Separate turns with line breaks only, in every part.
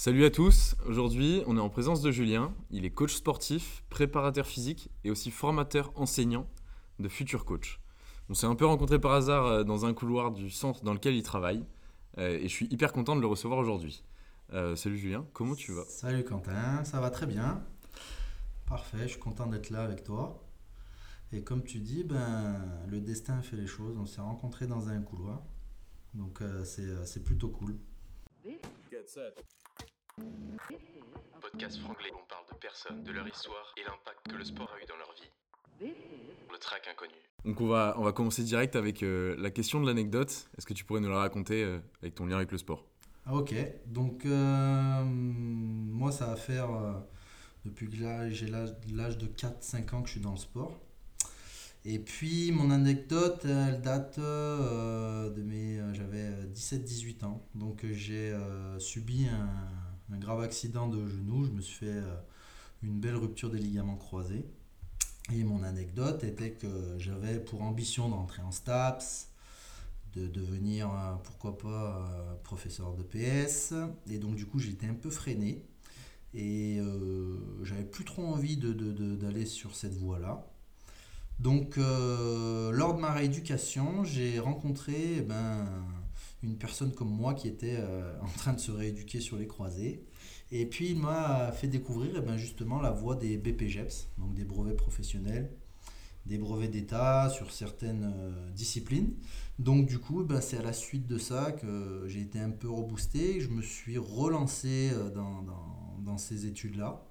Salut à tous, aujourd'hui on est en présence de Julien, il est coach sportif, préparateur physique et aussi formateur enseignant de futurs coachs. On s'est un peu rencontré par hasard euh, dans un couloir du centre dans lequel il travaille euh, et je suis hyper content de le recevoir aujourd'hui. Euh, salut Julien, comment tu vas?
Salut Quentin, ça va très bien. Parfait, je suis content d'être là avec toi. Et comme tu dis, ben, le destin fait les choses. On s'est rencontrés dans un couloir. Donc euh, c'est c'est plutôt cool.
Podcast franglais, on parle de personnes, de leur histoire et l'impact que le sport a eu dans leur vie. Le track inconnu.
Donc on va, on va commencer direct avec euh, la question de l'anecdote. Est-ce que tu pourrais nous la raconter euh, avec ton lien avec le sport?
Ah, ok, donc euh, moi ça va faire euh, depuis que là, j'ai l'âge de 4-5 ans que je suis dans le sport. Et puis mon anecdote, elle date euh, de mes... euh, J'avais 17-18 ans. Donc j'ai euh, subi un, un grave accident de genou. Je me suis fait euh, une belle rupture des ligaments croisés. Et mon anecdote était que j'avais pour ambition d'entrer en STAPS, de devenir, pourquoi pas, professeur de PS. Et donc, du coup, j'étais un peu freiné. Et euh, j'avais plus trop envie de- de- d'aller sur cette voie-là. Donc, euh, lors de ma rééducation, j'ai rencontré eh ben, une personne comme moi qui était euh, en train de se rééduquer sur les croisés. Et puis, il m'a fait découvrir eh ben, justement la voie des BPGEPS, donc des brevets professionnels, des brevets d'État sur certaines euh, disciplines. Donc du coup, ben, c'est à la suite de ça que j'ai été un peu reboosté. Je me suis relancé euh, dans, dans- dans ces études-là.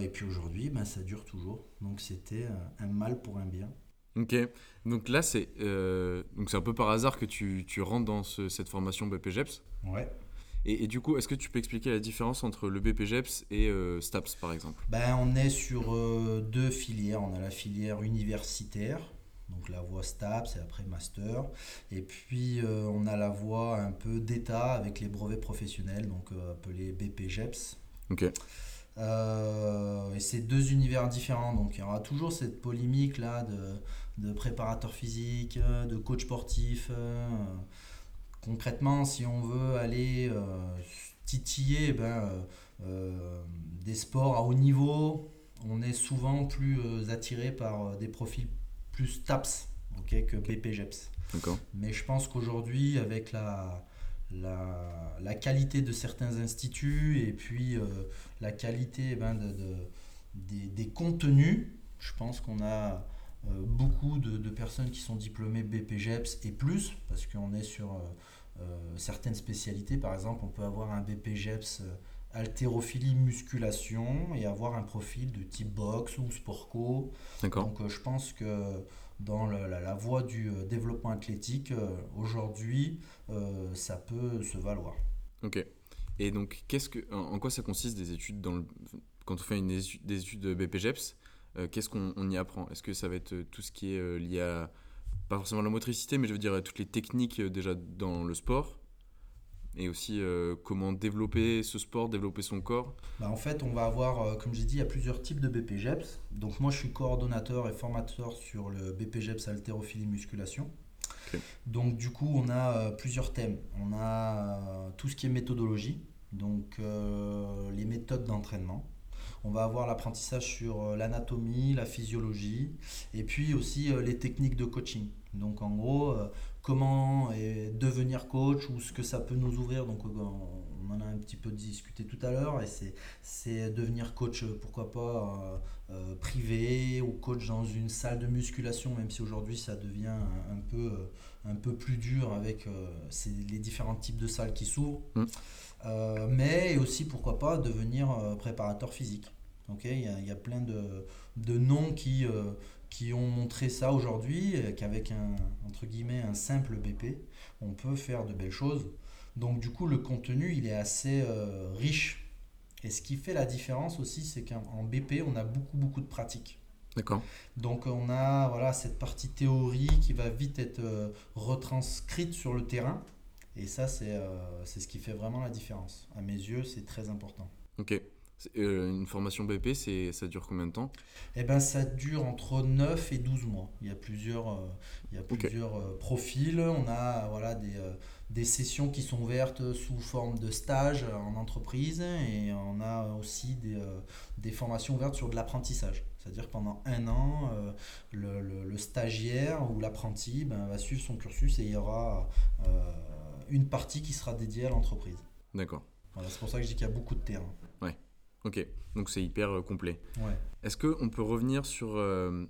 Et puis aujourd'hui, ben, ça dure toujours. Donc c'était un mal pour un bien.
Ok, donc là c'est euh, c'est un peu par hasard que tu, tu rentres dans ce- cette formation BPGEPS.
Ouais.
Et, et du coup, est-ce que tu peux expliquer la différence entre le BPGEPS et euh, STAPS par exemple?
Ben, on est sur euh, deux filières. On a la filière universitaire, donc la voie STAPS et après master. Et puis euh, on a la voie un peu d'État avec les brevets professionnels, donc euh, appelés BPGEPS.
Ok,
Euh, et c'est deux univers différents, donc il y aura toujours cette polémique là de, de préparateur physique, euh, de coach sportif. euh. Concrètement, si on veut aller euh, titiller ben, des sports à haut niveau, on est souvent plus attiré par des profils plus TAPS ok, que BPGEPS. Mais je pense qu'aujourd'hui, avec la, la, la qualité de certains instituts et puis euh, la qualité eh ben, de, de- des, des contenus, je pense qu'on a euh, beaucoup de, de personnes qui sont diplômées BPGEPS et plus, parce qu'on est sur euh, euh, certaines spécialités. Par exemple, on peut avoir un BPGEPS haltérophilie musculation et avoir un profil de type boxe ou sport co.
D'accord.
Donc euh, je pense que dans le- la, la voie du développement athlétique, aujourd'hui, ça peut se valoir.
Ok. Et donc, qu'est-ce que, en, quoi ça consiste des études dans le, quand on fait une des études de BPGEPS euh, Qu'est-ce qu'on on y apprend? Est-ce que ça va être euh, tout ce qui est euh, lié à pas forcément la motricité, mais je veux dire euh, toutes les techniques euh, déjà dans le sport? Et aussi comment développer ce sport, développer son corps?
Bah, en fait, on va avoir, comme j'ai dit, il y a plusieurs types de BPGEPS. Donc moi, je suis coordonnateur et formateur sur le BPGEPS haltérophilie musculation. Donc du coup, on a plusieurs thèmes. On a tout ce qui est méthodologie, donc euh, les méthodes d'entraînement. On va avoir l'apprentissage sur euh, l'anatomie, la physiologie, et puis aussi euh, les techniques de coaching. Donc en gros, comment devenir coach ou ce que ça peut nous ouvrir. Donc on en a un petit peu discuté tout à l'heure, et c'est devenir coach, pourquoi pas privé ou coach dans une salle de musculation, même si aujourd'hui ça devient un, peu, un peu plus dur avec les différents types de salles qui s'ouvrent.
Mm.
Euh, mais aussi pourquoi pas devenir euh, préparateur physique. Ok, il y, a, il y a plein de, de noms qui, euh, qui ont montré ça aujourd'hui, qu'avec un, entre guillemets, un simple BP, on peut faire de belles choses. Donc du coup, le contenu, il est assez euh, riche. Et ce qui fait la différence aussi, c'est qu'en en BP, on a beaucoup, beaucoup de pratiques.
D'accord.
Donc on a voilà, cette partie théorie qui va vite être euh, retranscrite sur le terrain. Et ça, c'est euh, c'est ce qui fait vraiment la différence. À mes yeux, c'est très important.
Ok. Euh, une formation BP, ça dure combien de temps?
Eh ben, ça dure entre 9 et 12 mois. Il y a plusieurs, euh, il y a plusieurs profils. On a voilà, des, euh, des sessions qui sont ouvertes sous forme de stage en entreprise et on a aussi des, euh, des formations ouvertes sur de l'apprentissage. C'est-à-dire que pendant un an, le, le- le stagiaire ou l'apprenti ben, va suivre son cursus et il y aura une partie qui sera dédiée à l'entreprise.
D'accord.
Voilà, c'est pour ça que je dis qu'il y a beaucoup de terrain.
Ok, donc c'est hyper euh, complet.
Ouais.
Est-ce qu'on peut revenir sur euh,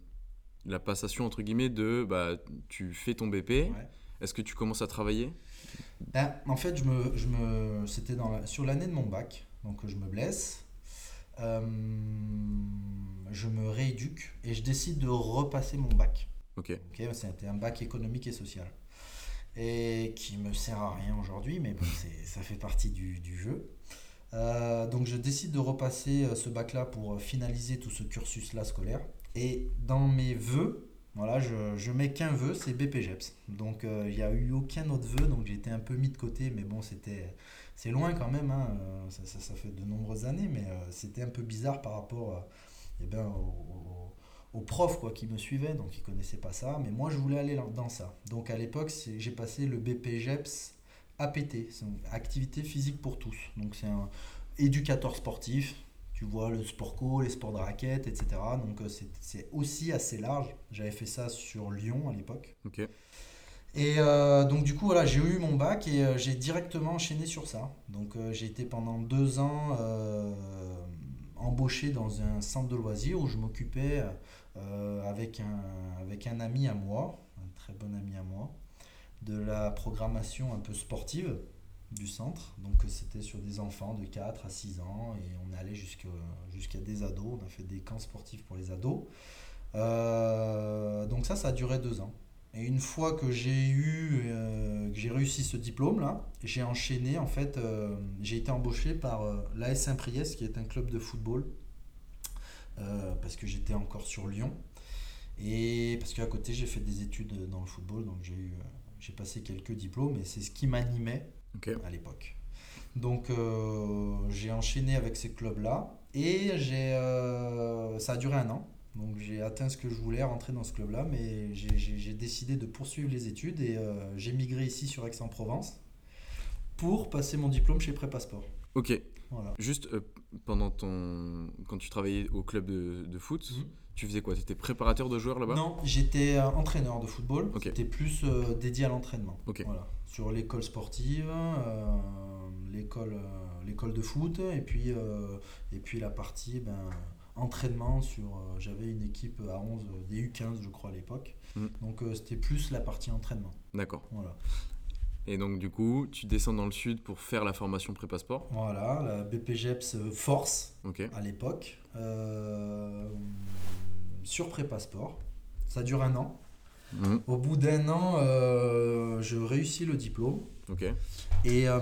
la passation, entre guillemets, de bah, tu fais ton BP,
Ouais.
est-ce que tu commences à travailler?
Ben, en fait, je me, je me, c'était dans la- sur l'année de mon bac, donc je me blesse. Euh, je me rééduque et je décide de repasser mon bac.
Ok,
Ok, C'était un bac économique et social. Et qui me sert à rien aujourd'hui, mais bon, ça fait partie du, jeu. Euh, donc je décide de repasser euh, ce bac-là pour euh, finaliser tout ce cursus-là scolaire. Et dans mes vœux, voilà, je, je mets qu'un vœu, c'est BPGEPS. Donc il n'y a eu aucun autre vœu, donc j'ai été un peu mis de côté, mais bon, c'était, c'est loin quand même, hein, ça, ça- fait de nombreuses années, mais c'était un peu bizarre par rapport eh ben, au- aux profs quoi, qui me suivaient, donc ils connaissaient pas ça, mais moi je voulais aller dans- ça. Donc à l'époque, j'ai passé le BPGEPS APT, c'est activité physique pour tous. Donc c'est un éducateur sportif, tu vois le sport co, les sports de raquettes, etc. Donc euh, c'est aussi assez large. J'avais fait ça sur Lyon à l'époque. Et euh, donc du coup voilà, j'ai eu mon bac et euh, j'ai directement enchaîné sur ça. Donc euh, j'ai été pendant deux ans embauché dans un centre de loisirs où je m'occupais euh, avec, un, avec un ami à moi, un très bon ami à moi, de la programmation un peu sportive du centre. Donc euh, c'était sur des enfants de 4 à 6 ans et on jusque- jusqu'à des ados. On a fait des camps sportifs pour les ados. Euh, donc ça, ça a duré deux ans. Et une fois que j'ai eu, que j'ai réussi ce diplôme-là, j'ai enchaîné, en fait, j'ai été embauché par l'AS Saint-Priest, qui est un club de football, euh, parce que j'étais encore sur Lyon. Et parce qu'à côté, j'ai fait des études dans le football, donc j'ai eu, euh, j'ai passé quelques diplômes, et c'est ce qui m'animait à l'époque. Donc euh, j'ai enchaîné avec ces clubs-là, et j'ai, euh, ça a duré un an. Donc j'ai atteint ce que je voulais, rentrer dans ce club-là, mais j'ai- décidé de poursuivre les études et euh, j'ai migré ici sur Aix-en-Provence pour passer mon diplôme chez Prépasport.
Ok,
Voilà.
juste euh, pendant ton. Quand tu travaillais au club de, de foot,
Mhm.
tu faisais quoi? Tu étais préparateur de joueurs là-bas?
Non, j'étais euh, entraîneur de football.
Ok.
C'était plus euh, dédié à l'entraînement.
Ok.
Voilà. Sur l'école sportive, l'école, l'école de foot, et puis, et puis la partie ben, entraînement sur. j'avais une équipe à 11, euh, des U15 je crois à l'époque.
Mm.
Donc c'était plus la partie entraînement.
D'accord.
Voilà.
Et donc, du coup, tu descends dans le sud pour faire la formation prépa sport.
Voilà, la BPGEPS euh, Force à l'époque, euh, sur Prépa Sport. Ça dure un an.
Mhm.
Au bout d'un an, euh, je réussis le diplôme et euh,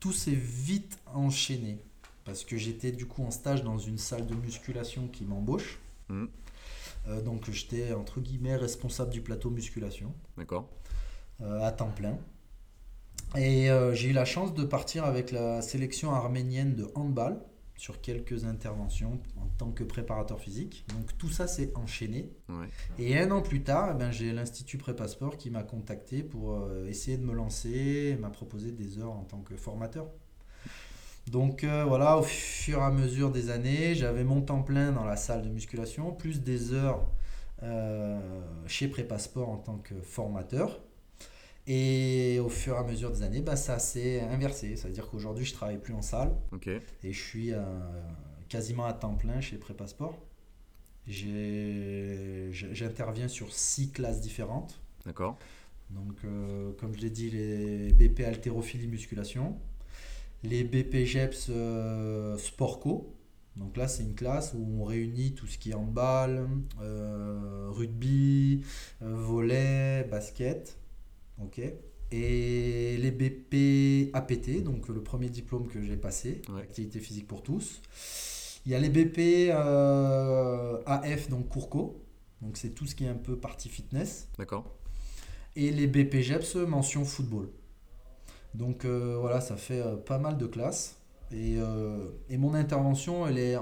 tout s'est vite enchaîné parce que j'étais du coup en stage dans une salle de musculation qui m'embauche.
Mhm.
Donc j'étais entre guillemets responsable du plateau musculation
d'accord.
Euh, à temps plein. Et euh, j'ai eu la chance de partir avec la sélection arménienne de handball sur quelques interventions en tant que préparateur physique. Donc tout ça s'est enchaîné.
Ouais.
Et un an plus tard, eh ben, j'ai l'Institut Prépasport qui m'a contacté pour euh, essayer de me lancer et m'a proposé des heures en tant que formateur. Donc euh, voilà, au fur et à mesure des années, j'avais mon temps plein dans la salle de musculation, plus des heures euh, chez Prépasport en tant que formateur. Et au fur et à mesure des années, bah, ça s'est inversé. C'est-à-dire qu'aujourd'hui, je travaille plus en salle et je suis euh, quasiment à temps plein chez Prépasport. J'ai- j'- J'interviens sur six classes différentes.
d'accord.
Donc, euh, comme je l'ai dit, les BP haltérophilie musculation, les BP GEPS euh, sport co. Donc là, c'est une classe où on réunit tout ce qui est handball, euh, rugby, euh, volley, basket. Ok. Et les BP APT, donc le premier diplôme que j'ai passé,
Ouais.
activité physique pour tous. Il y a les BP euh, AF, donc Courco. Donc c'est tout ce qui est un peu partie fitness
D'accord.
et les BPGEPS mention football. Donc euh, voilà, ça fait euh, pas mal de classes. Et, et mon intervention, elle est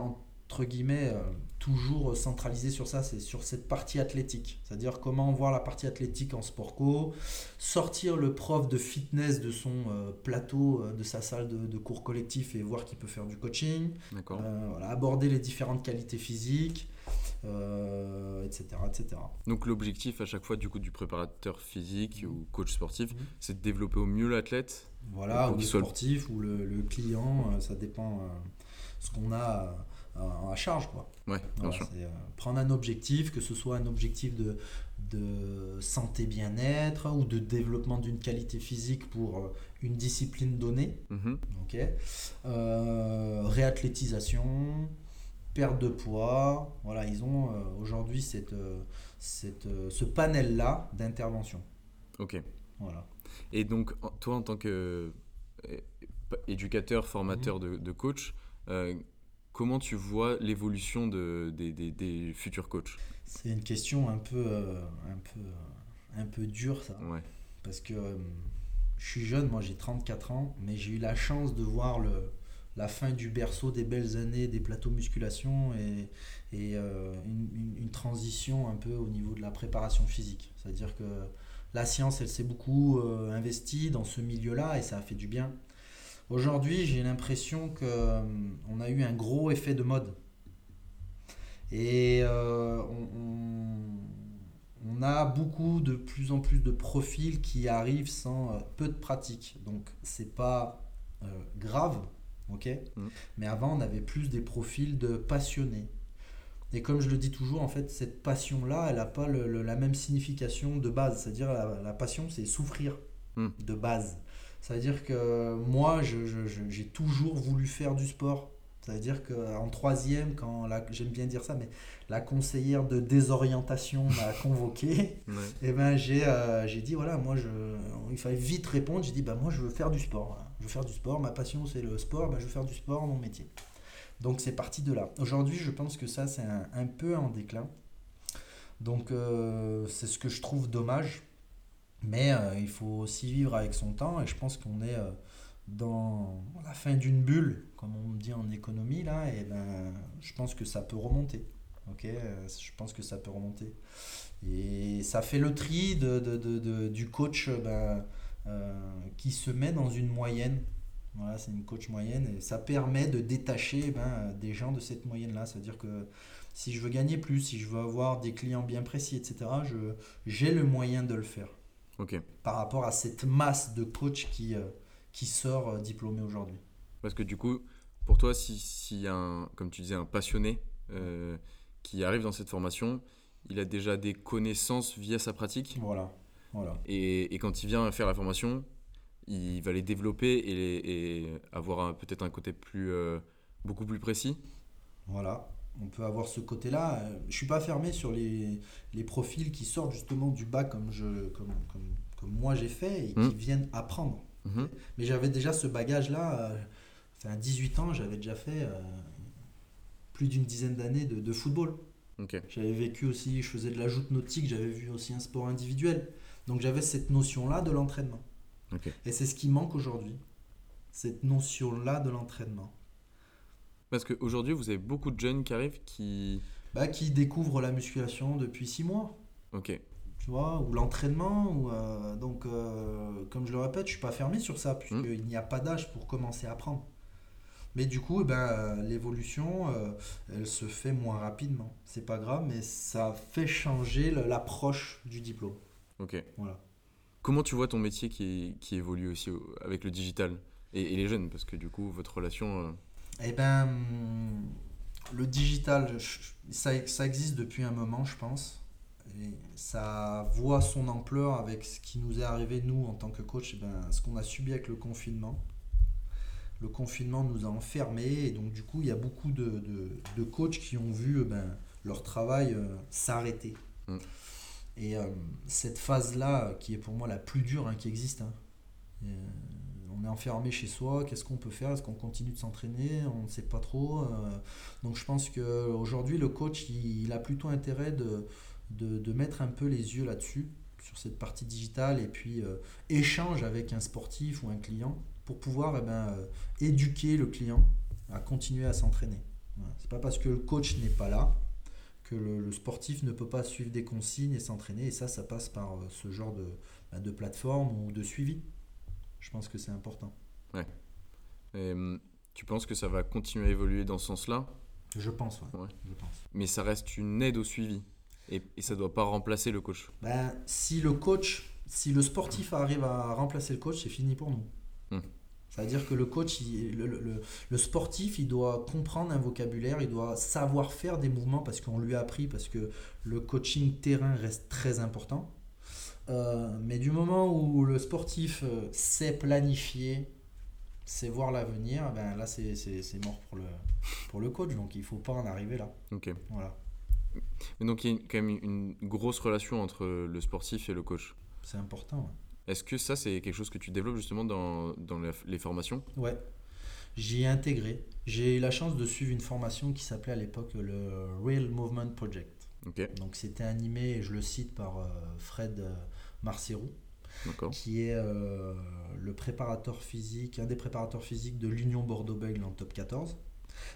entre guillemets euh, toujours centralisée sur ça, c'est sur cette partie athlétique. C'est-à-dire comment voir la partie athlétique en sport co, sortir le prof de fitness de son euh, plateau, euh, de sa salle de, de cours collectif et voir qu'il peut faire du coaching.
D'accord.
Euh, voilà, aborder les différentes qualités physiques, etc., etc.
Donc l'objectif à chaque fois du coup du préparateur physique ou coach sportif,
Mhm.
c'est de développer au mieux l'athlète.
Voilà, ou le
soit
sportif, ou le, le client, ça dépend ce qu'on a à charge. Quoi.
Ouais, bien
Voilà,
sûr.
c'est, euh, prendre un objectif, que ce soit un objectif de, de santé bien-être ou de développement d'une qualité physique pour euh, une discipline donnée.
Mhm.
ok? Euh, réathlétisation, perte de poids. Voilà, ils ont euh, aujourd'hui cette, cette, ce panel-là d'intervention.
Ok.
Voilà.
Et donc toi en tant que éducateur, formateur de, de coach, comment tu vois l'évolution de, des, des- des futurs coachs
C'est une question un peu, euh, un peu, euh, un peu dure, ça.
Ouais.
Parce que euh, je suis jeune, moi j'ai 34 ans, mais j'ai eu la chance de voir le, la fin du berceau des belles années des plateaux musculation et, et euh, une, une- une transition un peu au niveau de la préparation physique. C'est-à-dire que la science, elle s'est beaucoup investie dans ce milieu-là et ça a fait du bien. Aujourd'hui, j'ai l'impression qu'on a eu un gros effet de mode. Et euh, on, on- on a beaucoup de plus en plus de profils qui arrivent sans euh, peu de pratique. Donc c'est pas euh, grave, ok?
Mhm.
Mais avant on avait plus des profils de passionnés. Et comme je le dis toujours, en fait, cette passion-là, elle n'a pas le- le- la même signification de base. C'est-à-dire la, la passion, c'est souffrir
Mhm.
de base. C'est-à-dire que moi, j'ai toujours voulu faire du sport. C'est-à-dire qu'en troisième, quand j'aime bien dire ça, mais la conseillère de désorientation m'a convoqué,
Ouais.
et ben j'ai euh, j'ai dit voilà, moi je, il fallait vite répondre. J'ai dit bah moi je veux faire du sport. voilà. Je veux faire du sport. Ma passion c'est le sport. bah, je veux faire du sport, mon métier. Donc c'est parti de là. Aujourd'hui, je pense que ça c'est un, un peu en déclin. Donc euh, c'est ce que je trouve dommage. Mais euh, il faut aussi vivre avec son temps et je pense qu'on est euh, dans la fin d'une bulle, comme on dit en économie là, et ben je pense que ça peut remonter. Euh, je pense que ça peut remonter. Et ça fait le tri de, de- de- du coach ben, qui se met dans une moyenne. Voilà, c'est une coach moyenne et ça permet de détacher ben, des gens de cette moyenne-là. C'est-à-dire que si je veux gagner plus, si je veux avoir des clients bien précis, etc., j'ai le moyen de le faire
Ok.
par rapport à cette masse de coachs qui, euh, qui sort euh, diplômé aujourd'hui.
Parce que du coup, pour toi, si- s'il y a un, comme tu disais, un passionné euh, qui arrive dans cette formation, il a déjà des connaissances via sa pratique.
Voilà. voilà.
Et, et quand il vient faire la formation, il va les développer et, les- et avoir peut-être un côté plus, euh, beaucoup plus précis.
Voilà, on peut avoir ce côté-là. Euh, Je suis pas fermé sur les, les profils qui sortent justement du bas comme, je, comme, comme, comme moi j'ai fait et qui
Mm.
viennent apprendre.
Mhm.
Mais j'avais déjà ce bagage-là. euh, Enfin, à 18 ans, j'avais déjà fait euh, plus d'une dizaine d'années de, de football. J'avais vécu aussi, je faisais de la joute nautique, j'avais vu aussi un sport individuel. Donc j'avais cette notion-là de l'entraînement. Et c'est ce qui manque aujourd'hui. Cette notion-là de l'entraînement.
Parce qu'aujourd'hui, vous avez beaucoup de jeunes qui arrivent qui.
Bah, qui découvrent la musculation depuis 6 mois.
Ok.
tu vois, ou l'entraînement. Ou, euh, donc, euh, comme je le répète, je suis pas fermé sur ça, puisqu'il n'y a pas d'âge pour commencer à apprendre. Mais du coup, eh ben, euh, l'évolution, euh, elle se fait moins rapidement. C'est pas grave, mais ça fait changer l'approche du diplôme.
Ok.
Voilà.
Comment tu vois ton métier qui, qui évolue aussi au- avec le digital et, et les jeunes? Parce que du coup, votre relation.
Eh ben, le digital, ça, ça existe depuis un moment, je pense. Et ça voit son ampleur avec ce qui nous est arrivé, nous, en tant que coach, eh ben, ce qu'on a subi avec le confinement. Le confinement nous a enfermés et donc du coup, il y a beaucoup de, de, de coachs qui ont vu eh ben, leur travail euh, s'arrêter.
Mm.
Et euh, cette phase-là, qui est pour moi la plus dure hein, qui existe, hein, euh, on est enfermé chez soi, qu'est-ce qu'on peut faire? Est-ce qu'on continue de s'entraîner? On ne sait pas trop. euh, donc je pense qu'aujourd'hui, le coach, il, a plutôt intérêt de, mettre un peu les yeux là-dessus, sur cette partie digitale, et puis euh, échange avec un sportif ou un client. pour pouvoir eh ben, euh, éduquer le client à continuer à s'entraîner. Voilà. C'est pas parce que le coach n'est pas là que le, sportif ne peut pas suivre des consignes et s'entraîner. Et ça, ça passe par euh, ce genre de, bah, de plateforme ou de suivi. Je pense que c'est important.
Et, hum, tu penses que ça va continuer à évoluer dans ce sens-là,
Je pense, ouais.
Ouais.
Je pense.
mais ça reste une aide au suivi. Et, et ça doit pas remplacer le coach.
Ben, si le coach, si le sportif arrive à remplacer le coach, c'est fini pour nous.
Hmm.
C'est-à-dire que le coach, il- le, le- le- le sportif, il doit comprendre un vocabulaire, il doit savoir faire des mouvements parce qu'on lui a appris, parce que le coaching terrain reste très important. Euh, mais du moment où le sportif euh, sait planifier, sait voir l'avenir, ben là c'est mort pour le, pour le coach. Donc il faut pas en arriver là.
Ok.
Voilà,
Mais donc il y a quand même une grosse relation entre le sportif et le coach.
c'est important. ouais.
Est-ce que ça, c'est quelque chose que tu développes justement dans, dans la- les formations?
Ouais, j'y ai intégré. J'ai eu la chance de suivre une formation qui s'appelait à l'époque le Real Movement Project.
Ok,
Donc c'était animé, et je le cite par euh, Fred
d'accord.
qui est euh, le préparateur physique, un des préparateurs physiques de l'Union Bordeaux-Bègles en top 14.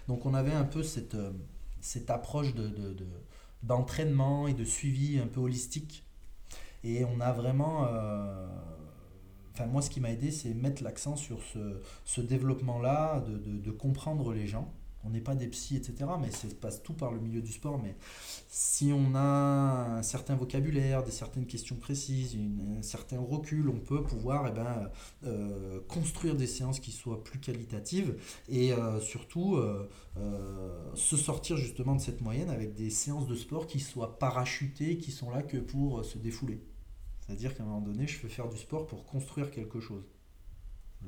Donc on avait un peu cette, euh, cette approche de, de- de- d'entraînement et de suivi un peu holistique. Et on a vraiment... euh, Enfin, moi, ce qui m'a aidé, c'est mettre l'accent sur ce, ce développement-là, de, de- de comprendre les gens. On n'est pas des psys, etc., mais ça passe tout par le milieu du sport. Mais si on a un certain vocabulaire, des certaines questions précises, une- un certain recul, on peut pouvoir eh ben, euh, construire des séances qui soient plus qualitatives et euh, surtout euh, se sortir justement de cette moyenne avec des séances de sport qui soient parachutées, qui sont là que pour se défouler. C'est-à-dire qu'à un moment donné, je veux faire du sport pour construire quelque chose.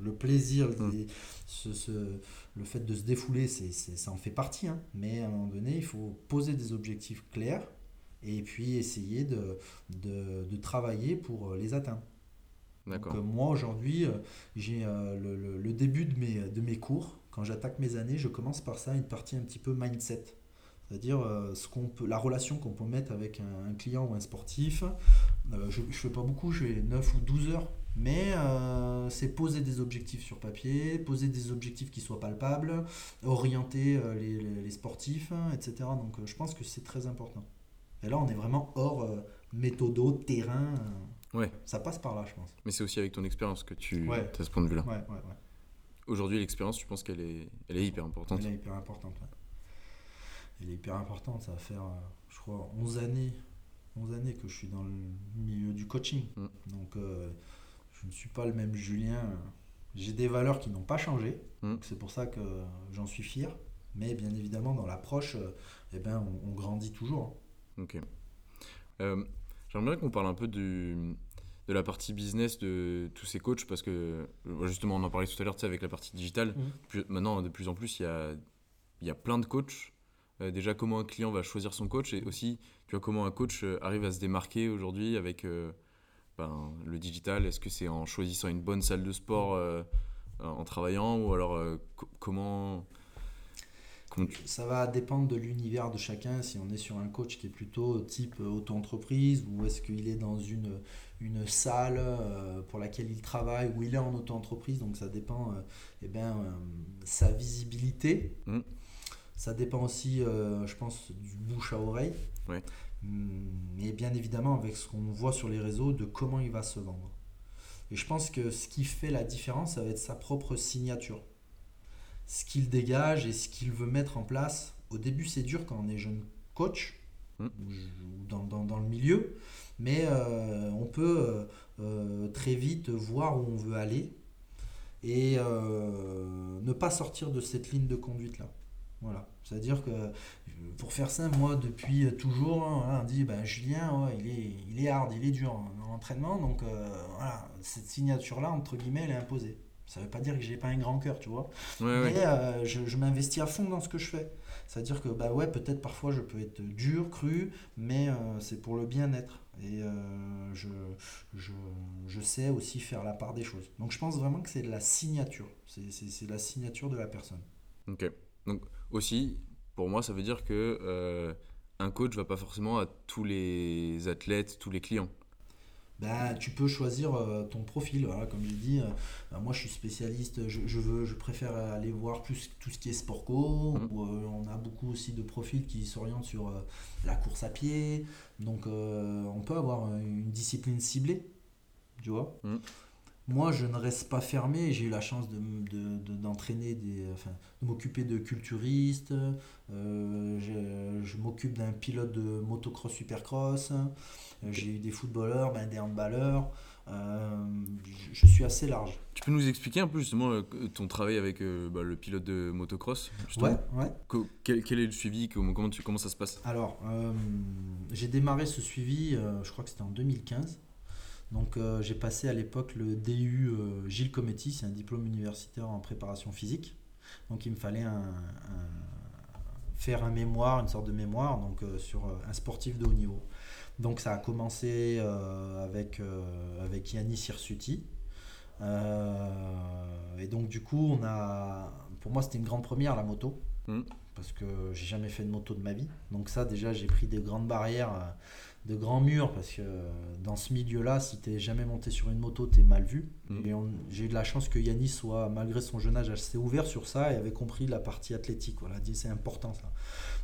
Le plaisir,
Mm.
les- ce- ce- le fait de se défouler, c'est, ça en fait partie. hein. Mais à un moment donné, il faut poser des objectifs clairs et puis essayer de, de, de travailler pour euh, les atteindre.
D'accord.
euh, moi, aujourd'hui, euh, j'ai le, le- le début de mes, de mes cours. Quand j'attaque mes années, je commence par ça, une partie un petit peu mindset. C'est-à-dire ce qu'on peut, la relation qu'on peut mettre avec un, un client ou un sportif. Je ne fais pas beaucoup, je fais 9 ou 12 heures. Mais euh, c'est poser des objectifs sur papier, poser des objectifs qui soient palpables, orienter euh, les, les- les sportifs, hein, etc. Donc euh, je pense que c'est très important. Et là, on est vraiment hors méthodo, terrain.
Ouais.
Ça passe par là, je pense.
Mais c'est aussi avec ton expérience que tu
Ouais.
as ce point de vue-là.
Ouais, ouais, ouais.
Aujourd'hui, l'expérience, tu penses qu'elle est, elle est hyper importante?
Elle est hyper importante. Elle est hyper importante. Ça va faire, je crois, 11 années, 11 années que je suis dans le milieu du coaching.
Mm.
Donc, je ne suis pas le même Julien. J'ai des valeurs qui n'ont pas changé.
Mm.
C'est pour ça que j'en suis fier. Mais bien évidemment, dans l'approche, eh ben, on, on grandit toujours.
Ok. Euh, J'aimerais bien qu'on parle un peu du, de la partie business de tous ces coachs parce que euh, justement, on en parlait tout à l'heure tu sais, avec la partie digitale. Plus- maintenant, de plus en plus, il y a, il y a plein de coachs. Euh, déjà, comment un client va choisir son coach et aussi, tu vois, comment un coach arrive à se démarquer aujourd'hui avec euh, ben, le digital. Est-ce que c'est en choisissant une bonne salle de sport euh, en travaillant ou alors euh, co- comment, comment tu-
Ça va dépendre de l'univers de chacun. Si on est sur un coach qui est plutôt type euh, auto-entreprise ou est-ce qu'il est dans une, une salle pour laquelle il travaille ou il est en auto-entreprise. Donc ça dépend euh, eh ben, sa visibilité.
Mm.
Ça dépend aussi, je pense, du bouche à oreille.
Ouais.
Mm, Mais bien évidemment, avec ce qu'on voit sur les réseaux, de comment il va se vendre. Et je pense que ce qui fait la différence, ça va être sa propre signature ce qu'il dégage et ce qu'il veut mettre en place. Au début, c'est dur quand on est jeune coach
Mm.
ou dans, dans- dans le milieu, mais euh, on peut euh, euh, très vite voir où on veut aller et euh, ne pas sortir de cette ligne de conduite-là. Voilà. C'est-à-dire que, pour faire ça, moi, depuis toujours, hein, voilà, on dit, ben, Julien, ouais, il, est, il est hard, il est dur en, en entraînement, donc euh, voilà, cette signature-là, entre guillemets, elle est imposée. Ça ne veut pas dire que j'ai pas un grand cœur, tu vois.
Ouais, ouais.
Mais euh, je, je m'investis à fond dans ce que je fais. C'est-à-dire que, bah ouais, peut-être parfois je peux être dur, cru, mais euh, c'est pour le bien-être. Et euh, je, je, je sais aussi faire la part des choses. Donc je pense vraiment que c'est de la signature. C'est- C'est c'est la signature de la personne.
Ok. Donc aussi, pour moi, ça veut dire que euh, un coach va pas forcément à tous les athlètes, tous les clients.
ben, tu peux choisir euh, ton profil. Voilà, comme j'ai dit, euh, moi je suis spécialiste, je, je veux, je préfère aller voir plus tout ce qui est sport co. Où, euh, on a beaucoup aussi de profils qui s'orientent sur la course à pied. Donc on peut avoir une discipline ciblée, tu vois.
Mhm.
Moi, je ne reste pas fermé. J'ai eu la chance de, m- de- de- d'entraîner des, enfin, de m'occuper de culturistes. Euh, je je m'occupe d'un pilote de motocross supercross. Euh, J'ai eu des footballeurs, ben, des handballeurs. Euh, je, suis assez large.
Tu peux nous expliquer un peu justement ton travail avec euh, bah, le pilote de motocross justement
Ouais, ouais.
Quel, quel est le suivi? Comment, comment, tu- comment ça se passe?
Alors, j'ai démarré ce suivi, je crois que c'était en 2015. Donc, euh, j'ai passé à l'époque le DU euh, Gilles Cometti, c'est un diplôme universitaire en préparation physique. Donc, il me fallait un, un- faire un mémoire, une sorte de mémoire, donc euh, sur un sportif de haut niveau. Donc, ça a commencé avec, avec Yannis Hirsuti. Et donc, du coup, on a, pour moi, c'était une grande première, la moto.
Mhm.
Parce que j'ai jamais fait de moto de ma vie. Donc, ça, déjà, j'ai pris des grandes barrières, de grands murs. Parce que euh, dans ce milieu-là, si tu jamais monté sur une moto, tu es mal vu.
Mhm.
Et j'ai eu de la chance que Yannis soit, malgré son jeune âge, assez ouvert sur ça et avait compris la partie athlétique. Voilà, dit c'est important ça.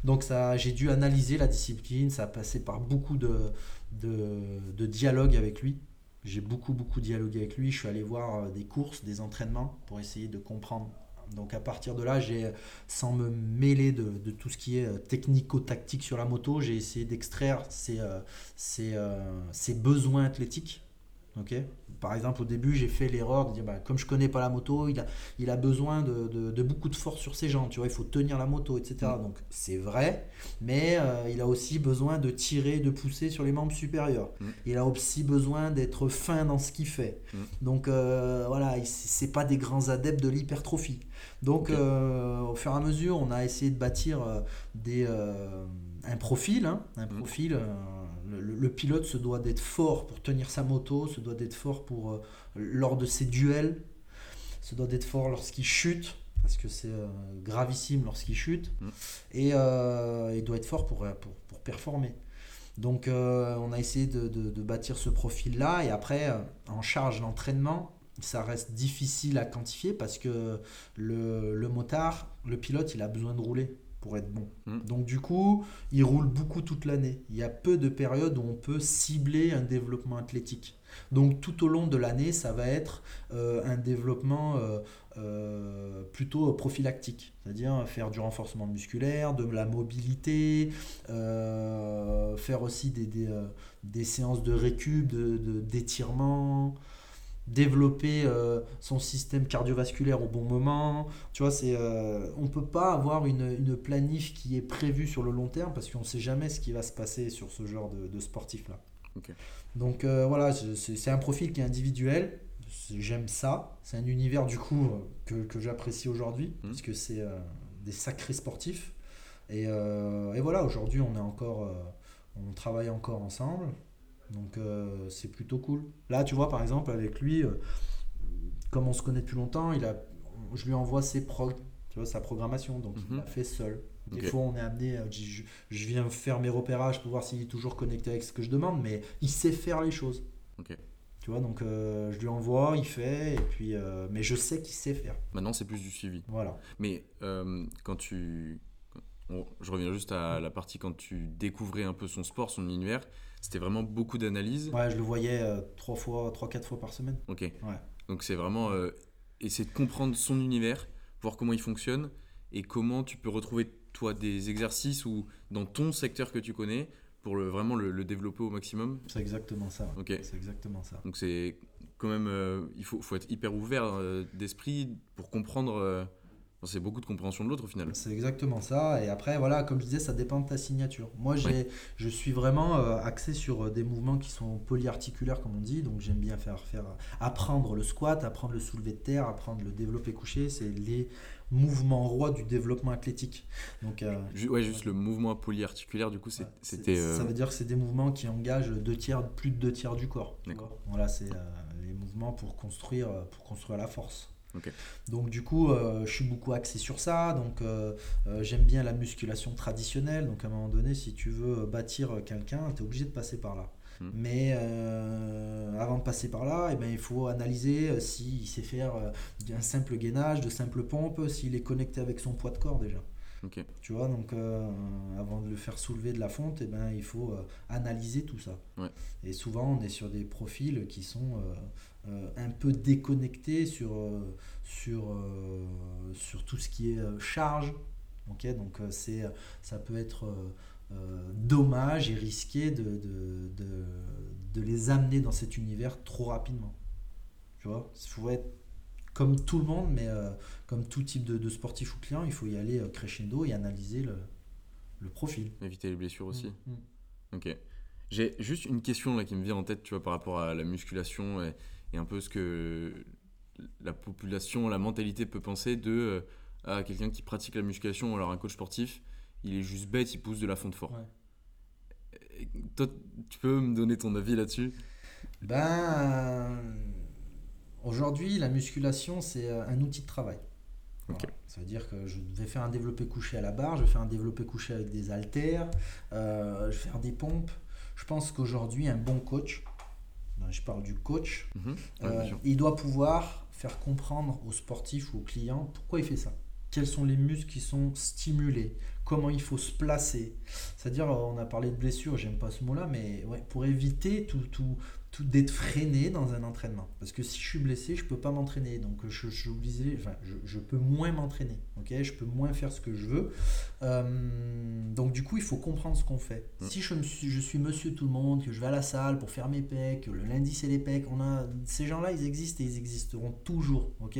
Donc ça, j'ai dû analyser la discipline. Ça a passé par beaucoup de, de, de dialogues avec lui. J'ai beaucoup, beaucoup dialogué avec lui. Je suis allé voir euh, des courses, des entraînements pour essayer de comprendre. Donc à partir de là, j'ai, sans me mêler de, tout ce qui est euh, technico-tactique sur la moto, j'ai essayé d'extraire ses, euh, ses, euh, ses besoins athlétiques. Ok Par exemple, au début, j'ai fait l'erreur de dire, bah, comme je connais pas la moto, il a, il a besoin de, de- de beaucoup de force sur ses jambes, tu vois, il faut tenir la moto, etc. Donc c'est vrai, mais euh, il a aussi besoin de tirer, de pousser sur les membres supérieurs.
Mm.
Il a aussi besoin d'être fin dans ce qu'il fait.
Mm.
Donc euh, voilà, il- c'est pas des grands adeptes de l'hypertrophie. Donc euh, au fur et à mesure, on a essayé de bâtir euh, des, un profil. hein, un
Mm.
profil le, pilote se doit d'être fort pour tenir sa moto, se doit d'être fort pour, euh, lors de ses duels, se doit d'être fort lorsqu'il chute, parce que c'est euh, gravissime lorsqu'il chute,
Mm.
et euh, il doit être fort pour, pour, pour performer. Donc on a essayé de, de- de bâtir ce profil-là, et après, en charge d'entraînement, ça reste difficile à quantifier parce que le, le motard, le pilote, il a besoin de rouler pour être bon.
Mm.
Donc du coup, il roule beaucoup toute l'année. Il y a peu de périodes où on peut cibler un développement athlétique. Donc tout au long de l'année, ça va être euh, un développement euh, euh, plutôt prophylactique, c'est-à-dire faire du renforcement musculaire, de la mobilité, faire aussi des, des, des séances de récup, de, de- d'étirement, développer euh, son système cardiovasculaire au bon moment. Tu vois, c'est, euh, on ne peut pas avoir une, une planif qui est prévue sur le long terme parce qu'on ne sait jamais ce qui va se passer sur ce genre de, de sportif-là. Donc euh, voilà, c'est, un profil qui est individuel. J'aime ça. C'est un univers du coup que, que j'apprécie aujourd'hui
Mhm.
parce que c'est des sacrés sportifs. Et, et voilà, aujourd'hui on est encore, on travaille encore ensemble. Donc euh, c'est plutôt cool. Là, tu vois, par exemple, avec lui, euh, comme on se connaît depuis longtemps, il a, je lui envoie ses prog, tu vois, sa programmation. Donc il
Mhm.
l'a fait seul. Des fois, on est amené, euh, je, viens faire mes repérages pour voir s'il est toujours connecté avec ce que je demande, mais il sait faire les choses. Tu vois, donc euh, je lui envoie, il fait, et puis, mais je sais qu'il sait faire.
Maintenant, c'est plus du suivi.
Voilà.
Mais quand tu. je reviens juste à la partie quand tu découvrais un peu son sport, son univers. C'était vraiment beaucoup d'analyse.
Ouais, je le voyais euh, trois fois, trois, quatre fois par semaine.
Ok.
Ouais.
Donc c'est vraiment euh, essayer de comprendre son univers, voir comment il fonctionne et comment tu peux retrouver toi des exercices ou dans ton secteur que tu connais pour le, vraiment le, le développer au maximum.
C'est exactement ça.
Ok.
C'est exactement ça.
Donc c'est quand même, euh, il faut, faut être hyper ouvert euh, d'esprit pour comprendre. Euh, enfin, c'est beaucoup de compréhension de l'autre au final.
C'est exactement ça. Et après, voilà, comme je disais, ça dépend de ta signature. Moi, j'ai, je suis vraiment euh, axé sur euh, des mouvements qui sont polyarticulaires, comme on dit. Donc, j'aime bien faire, faire apprendre le squat, apprendre le soulevé de terre, apprendre le développé couché. C'est les mouvements rois du développement athlétique. Donc, euh,
ouais, juste le mouvement polyarticulaire, du coup, c'est-
Ouais, c'est-
c'était. euh,
Ça veut dire que c'est des mouvements qui engagent deux tiers, plus de deux tiers du corps.
D'accord.
Voilà, c'est euh, les mouvements pour construire, euh, pour construire la force. Donc du coup, euh, je suis beaucoup axé sur ça. Donc euh, euh, j'aime bien la musculation traditionnelle. Donc à un moment donné, si tu veux bâtir quelqu'un, tu es obligé de passer par là.
Mm.
Mais avant de passer par là, eh ben, il faut analyser s'il sait faire un simple gainage, de simple pompe, s'il est connecté avec son poids de corps déjà. Tu vois, donc euh, avant de le faire soulever de la fonte, eh ben, il faut euh, analyser tout ça.
Ouais.
Et souvent, on est sur des profils qui sont euh, un peu déconnectés sur, euh, sur, euh, sur tout ce qui est euh, charge. Ok, donc euh, c'est, ça peut être euh, euh, dommage et risqué de, de, de, de les amener dans cet univers trop rapidement. Tu vois, il faut être comme tout le monde, mais euh, comme tout type de, sportif ou client, il faut y aller euh, crescendo et analyser le, le profil.
Éviter les blessures aussi.
Mm, mm.
Ok. J'ai juste une question là qui me vient en tête, tu vois, par rapport à la musculation et, et un peu ce que la population, la mentalité peut penser de euh, ah, quelqu'un qui pratique la musculation, alors un coach sportif, il est juste bête, il pousse de la fonte fort.
Ouais.
Toi, tu peux me donner ton avis là-dessus?
Ben, aujourd'hui, la musculation, c'est euh, un outil de travail. Voilà. Ça veut dire que je vais faire un développé couché à la barre, je vais faire un développé couché avec des haltères, euh, je vais faire des pompes. Je pense qu'aujourd'hui, un bon coach, je parle du coach,
Mhm.
Euh, il doit pouvoir faire comprendre aux sportifs ou aux clients pourquoi il fait ça. Quels sont les muscles qui sont stimulés? Comment il faut se placer? C'est-à-dire, on a parlé de blessure, j'aime pas ce mot-là, mais ouais, pour éviter tout, tout, tout d'être freiné dans un entraînement. Parce que si je suis blessé, je peux pas m'entraîner. Donc, je, je, suis obligé- enfin, je, je peux moins m'entraîner. ok? Je peux moins faire ce que je veux. Euh, donc, du coup, il faut comprendre ce qu'on fait.
Mm.
Si je, me suis, je suis monsieur tout le monde, que je vais à la salle pour faire mes pecs, que le lundi c'est les pecs, on a, ces gens-là, ils existent et ils existeront toujours. ok?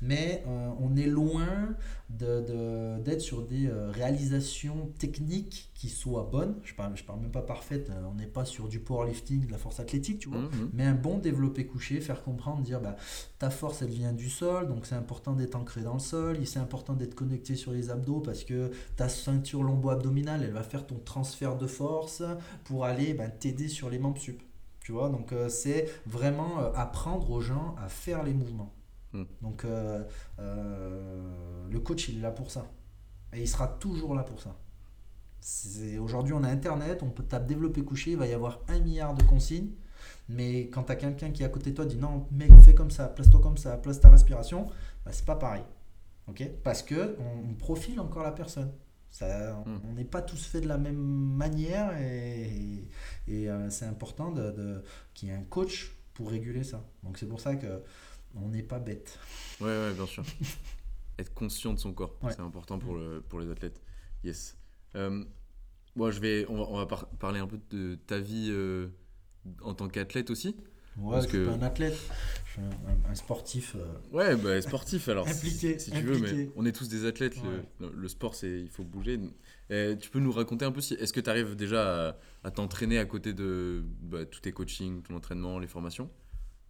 Mais euh, on est loin de- de- d'être sur des euh, réalisations techniques qui soient bonnes. Je parle, je parle même pas parfaite, euh, on n'est pas sur du powerlifting, de la force athlétique, tu vois.
Mhm.
Mais un bon développé couché, faire comprendre, dire bah, ta force elle vient du sol, donc c'est important d'être ancré dans le sol, et c'est important d'être connecté sur les abdos parce que ta ceinture lombo-abdominale elle va faire ton transfert de force pour aller bah, t'aider sur les membres sup. Tu vois, donc euh, c'est vraiment euh, apprendre aux gens à faire les mouvements.
Mm.
Donc euh, euh, le coach il est là pour ça. Et il sera toujours là pour ça. C'est- Aujourd'hui, on a Internet, on peut taper développer couché, il va y avoir un milliard de consignes. Mais quand tu as quelqu'un qui est à côté de toi dit non, mec, fais comme ça, place-toi comme ça, place ta respiration, bah, c'est pas pareil. ok? Parce que on, on profile encore la personne. Ça,
Mm.
On n'est pas tous faits de la même manière et, et, euh, c'est important de, de- qu'il y ait un coach pour réguler ça. Donc c'est pour ça que on n'est pas bête.
Ouais, ouais, bien sûr. Être conscient de son corps,
Ouais.
c'est important pour, le, pour les athlètes. Yes. Euh, bon, je vais, on va, on va par- parler un peu de ta vie euh, en tant qu'athlète aussi.
Ouais,
Parce
je suis
que-
pas un athlète, je suis un, un sportif. euh,
Ouais, bah, sportif alors. si-
Impliqué,
Si, tu veux, mais on est tous des athlètes. le- Le, le sport, c'est il faut bouger. Euh, tu peux nous raconter un peu si est-ce que tu arrives déjà à, à t'entraîner à côté de bah, tous tes coachings, ton entraînement, les formations?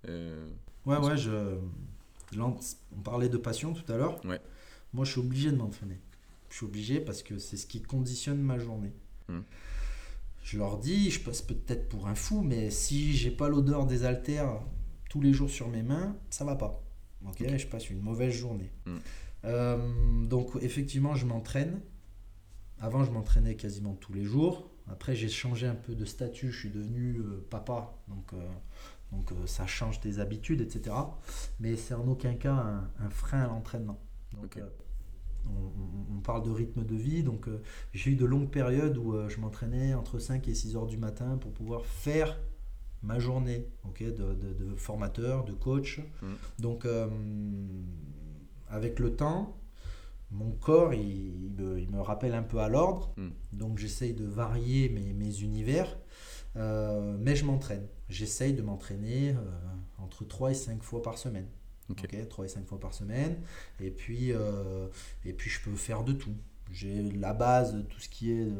Ouais, ouais, je, on parlait de passion tout à l'heure.
Ouais.
Moi, je suis obligé de m'entraîner. Je suis obligé parce que c'est ce qui conditionne ma journée.
Hmm.
Je leur dis, je passe peut-être pour un fou, mais si j'ai pas l'odeur des haltères tous les jours sur mes mains, ça va pas. Ok, je passe une mauvaise journée.
Hmm.
Euh, donc effectivement, je m'entraîne. Avant, je m'entraînais quasiment tous les jours. Après, j'ai changé un peu de statut. Je suis devenu euh, papa, donc euh, donc euh, ça change tes habitudes, etc. Mais c'est en aucun cas un, un frein à l'entraînement. Donc euh, on, parle de rythme de vie. Donc euh, j'ai eu de longues périodes où je m'entraînais entre 5 et 6 heures du matin pour pouvoir faire ma journée ok, de, de- de formateur, de coach.
Mhm.
Donc avec le temps, mon corps, il, il me, il me rappelle un peu à l'ordre.
Mhm.
Donc j'essaye de varier mes, mes univers. Euh, mais je m'entraîne. J'essaye de m'entraîner euh, entre 3 et 5 fois par semaine.
Ok.
Ok, 3 et 5 fois par semaine. Et puis, euh, et puis je peux faire de tout. J'ai la base, tout ce qui est de, de-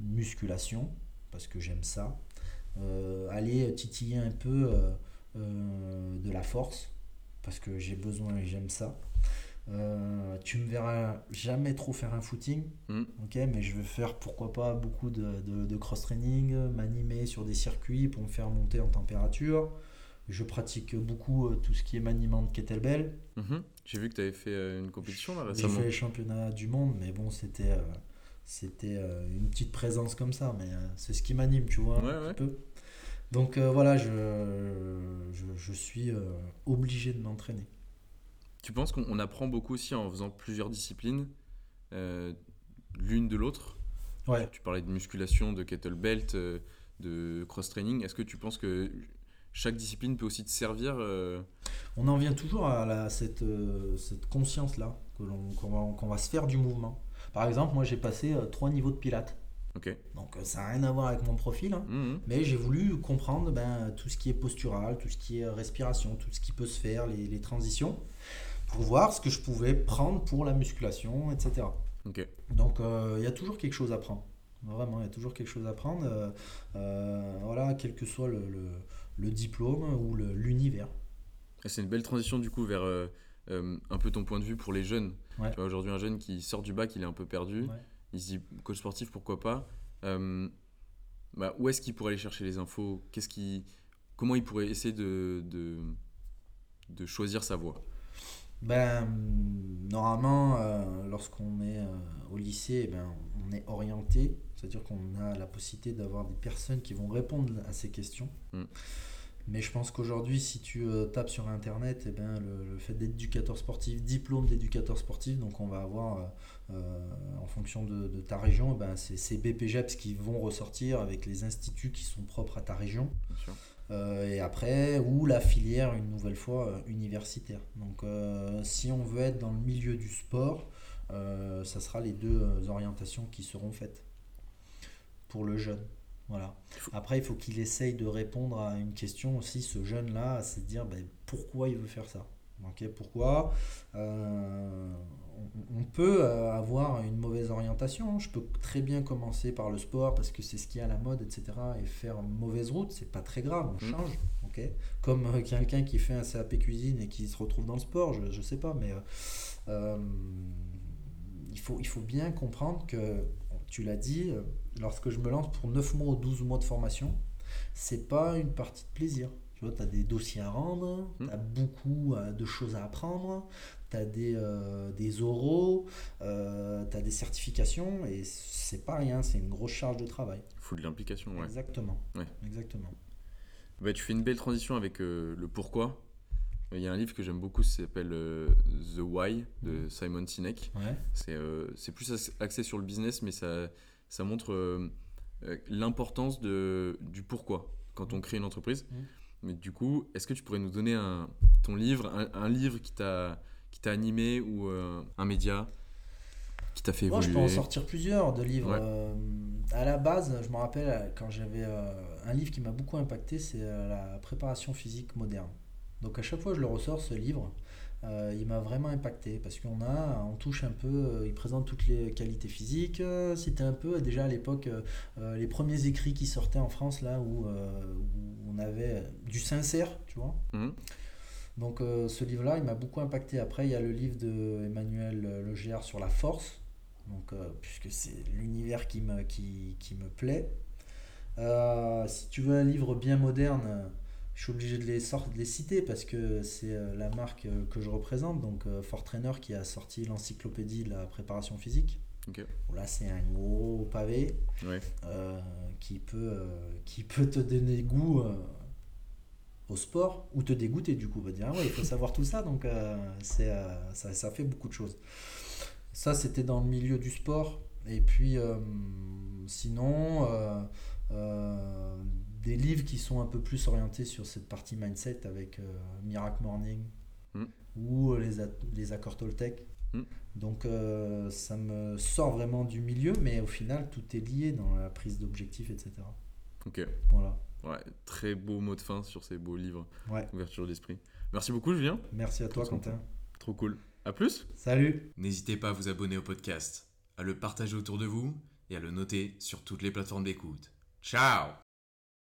de musculation, parce que j'aime ça. Aller titiller un peu de la force, parce que j'ai besoin et j'aime ça. Euh, tu me verras jamais trop faire un footing,
Mm.
ok, mais je vais faire pourquoi pas beaucoup de, de- de cross-training, m'animer sur des circuits pour me faire monter en température. Je pratique beaucoup euh, tout ce qui est maniement de kettlebell.
Mhm. J'ai vu que tu avais fait euh, une compétition là
J'ai
récemment.
fait les championnats du monde, mais bon, c'était c'était une petite présence comme ça, mais c'est ce qui m'anime, tu vois,
Ouais,
un
ouais.
petit peu. Donc voilà, je, je, je suis obligé de m'entraîner.
Tu penses qu'on on apprend beaucoup aussi en faisant plusieurs disciplines, euh, l'une de l'autre?
Ouais.
Tu parlais de musculation, de kettlebelt, euh, de cross-training. Est-ce que tu penses que chaque discipline peut aussi te servir euh,
On en vient toujours à la- cette, cette conscience-là, qu'on va, se faire du mouvement. Par exemple, moi j'ai passé trois niveaux de pilates. Donc ça n'a rien à voir avec mon profil. hein.
Mhm.
Mais j'ai voulu comprendre ben, tout ce qui est postural, tout ce qui est respiration, tout ce qui peut se faire, les, les transitions, pour voir ce que je pouvais prendre pour la musculation, etc. Donc euh, il y a toujours quelque chose à prendre. Vraiment, il y a toujours quelque chose à prendre. euh, euh, voilà, quel que soit le, le- le diplôme ou l'univers.
C'est une belle transition du coup vers euh, euh, un peu ton point de vue pour les jeunes.
Ouais.
Aujourd'hui, un jeune qui sort du bac, il est un peu perdu.
Ouais.
Il se dit coach sportif, pourquoi pas? Euh, bah, Où est-ce qu'il pourrait aller chercher les infos? Qu'est-ce qui, Comment il pourrait essayer de, de, de choisir sa voie?
Ben, normalement, euh, lorsqu'on est euh, au lycée, eh ben, on est orienté, c'est-à-dire qu'on a la possibilité d'avoir des personnes qui vont répondre à ces questions.
Mm.
Mais je pense qu'aujourd'hui, si tu euh, tapes sur Internet, eh ben, le, le fait d'éducateur sportif, diplôme d'éducateur sportif, donc on va avoir, euh, en fonction de, de ta région, eh ben, c'est ces BPGEPS qui vont ressortir avec les instituts qui sont propres à ta région.
bien sûr
et après, ou la filière, une nouvelle fois, euh, universitaire. Donc, euh, si on veut être dans le milieu du sport, euh, ça sera les deux euh, orientations qui seront faites pour le jeune. Voilà. Après, il faut qu'il essaye de répondre à une question aussi, ce jeune-là, à se dire ben, pourquoi il veut faire ça? Ok, pourquoi? Euh, on, on peut euh, avoir une mauvaise orientation. Je peux très bien commencer par le sport parce que c'est ce qui est à la mode, etc. Et faire une mauvaise route, c'est pas très grave, on
Mm.
change. ok? Comme euh, quelqu'un qui fait un CAP cuisine et qui se retrouve dans le sport, je, je sais pas, mais euh, il, faut, il faut bien comprendre que, tu l'as dit, lorsque je me lance pour 9 mois ou 12 mois de formation, c'est pas une partie de plaisir. Tu vois, tu as des dossiers à rendre,
Mm.
tu as beaucoup de choses à apprendre, tu as des, euh, des oraux, tu as des certifications, et c'est pas rien, c'est une grosse charge de travail.
Il faut de l'implication. Ouais.
Exactement.
Ouais.
Exactement.
Bah, tu fais une belle transition avec euh, le pourquoi. Il y a un livre que j'aime beaucoup, ça s'appelle euh, The Why de Simon Sinek.
Ouais.
C'est euh, plus ax- axé sur le business, mais ça, ça montre euh, euh, l'importance du pourquoi quand on crée une entreprise.
Mhm.
Mais du coup, est-ce que tu pourrais nous donner un, ton livre, un, un livre qui t'a qui t'a animé ou euh, un média qui t'a fait
Moi, je
évoluer
peux en sortir plusieurs de livres.
Ouais.
Euh, à la base, je me rappelle quand j'avais euh, un livre qui m'a beaucoup impacté, c'est la préparation physique moderne. Donc à chaque fois que je le ressors, ce livre, il m'a vraiment impacté parce qu'on a, on touche un peu, il présente toutes les qualités physiques. C'était un peu déjà à l'époque les premiers écrits qui sortaient en France là où, où on avait du sincère, tu vois.
Mhm.
Donc euh, ce livre-là, il m'a beaucoup impacté. Après, il y a le livre de Emmanuel Legère sur la force, donc, euh, puisque c'est l'univers qui me, qui, qui me plaît. Euh, si tu veux un livre bien moderne, je suis obligé de les, sort- de les citer parce que c'est la marque que je représente, donc euh, Fort Trainer qui a sorti l'encyclopédie de la préparation physique.
Ok.
Bon, là, c'est un gros pavé
Ouais.
qui, peut, qui peut te donner goût au sport ou te dégoûter du coup. On va dire, ah ouais, il faut savoir tout ça, donc euh, c'est, euh, ça, ça fait beaucoup de choses. Ça, c'était dans le milieu du sport. Et puis, euh, sinon, des livres qui sont un peu plus orientés sur cette partie mindset avec Miracle Morning
Mm.
ou les, les accords Toltec.
Mm.
Donc ça me sort vraiment du milieu, mais au final tout est lié dans la prise d'objectifs, etc.
Ok.
Voilà.
Ouais, très beau mot de fin sur ces beaux livres.
Ouais.
Ouverture d'esprit. Merci beaucoup, Julien.
Merci à toi
Trop
Quentin.
Trop cool. À plus.
Salut
N'hésitez pas à vous abonner au podcast, à le partager autour de vous et à le noter sur toutes les plateformes d'écoute. Ciao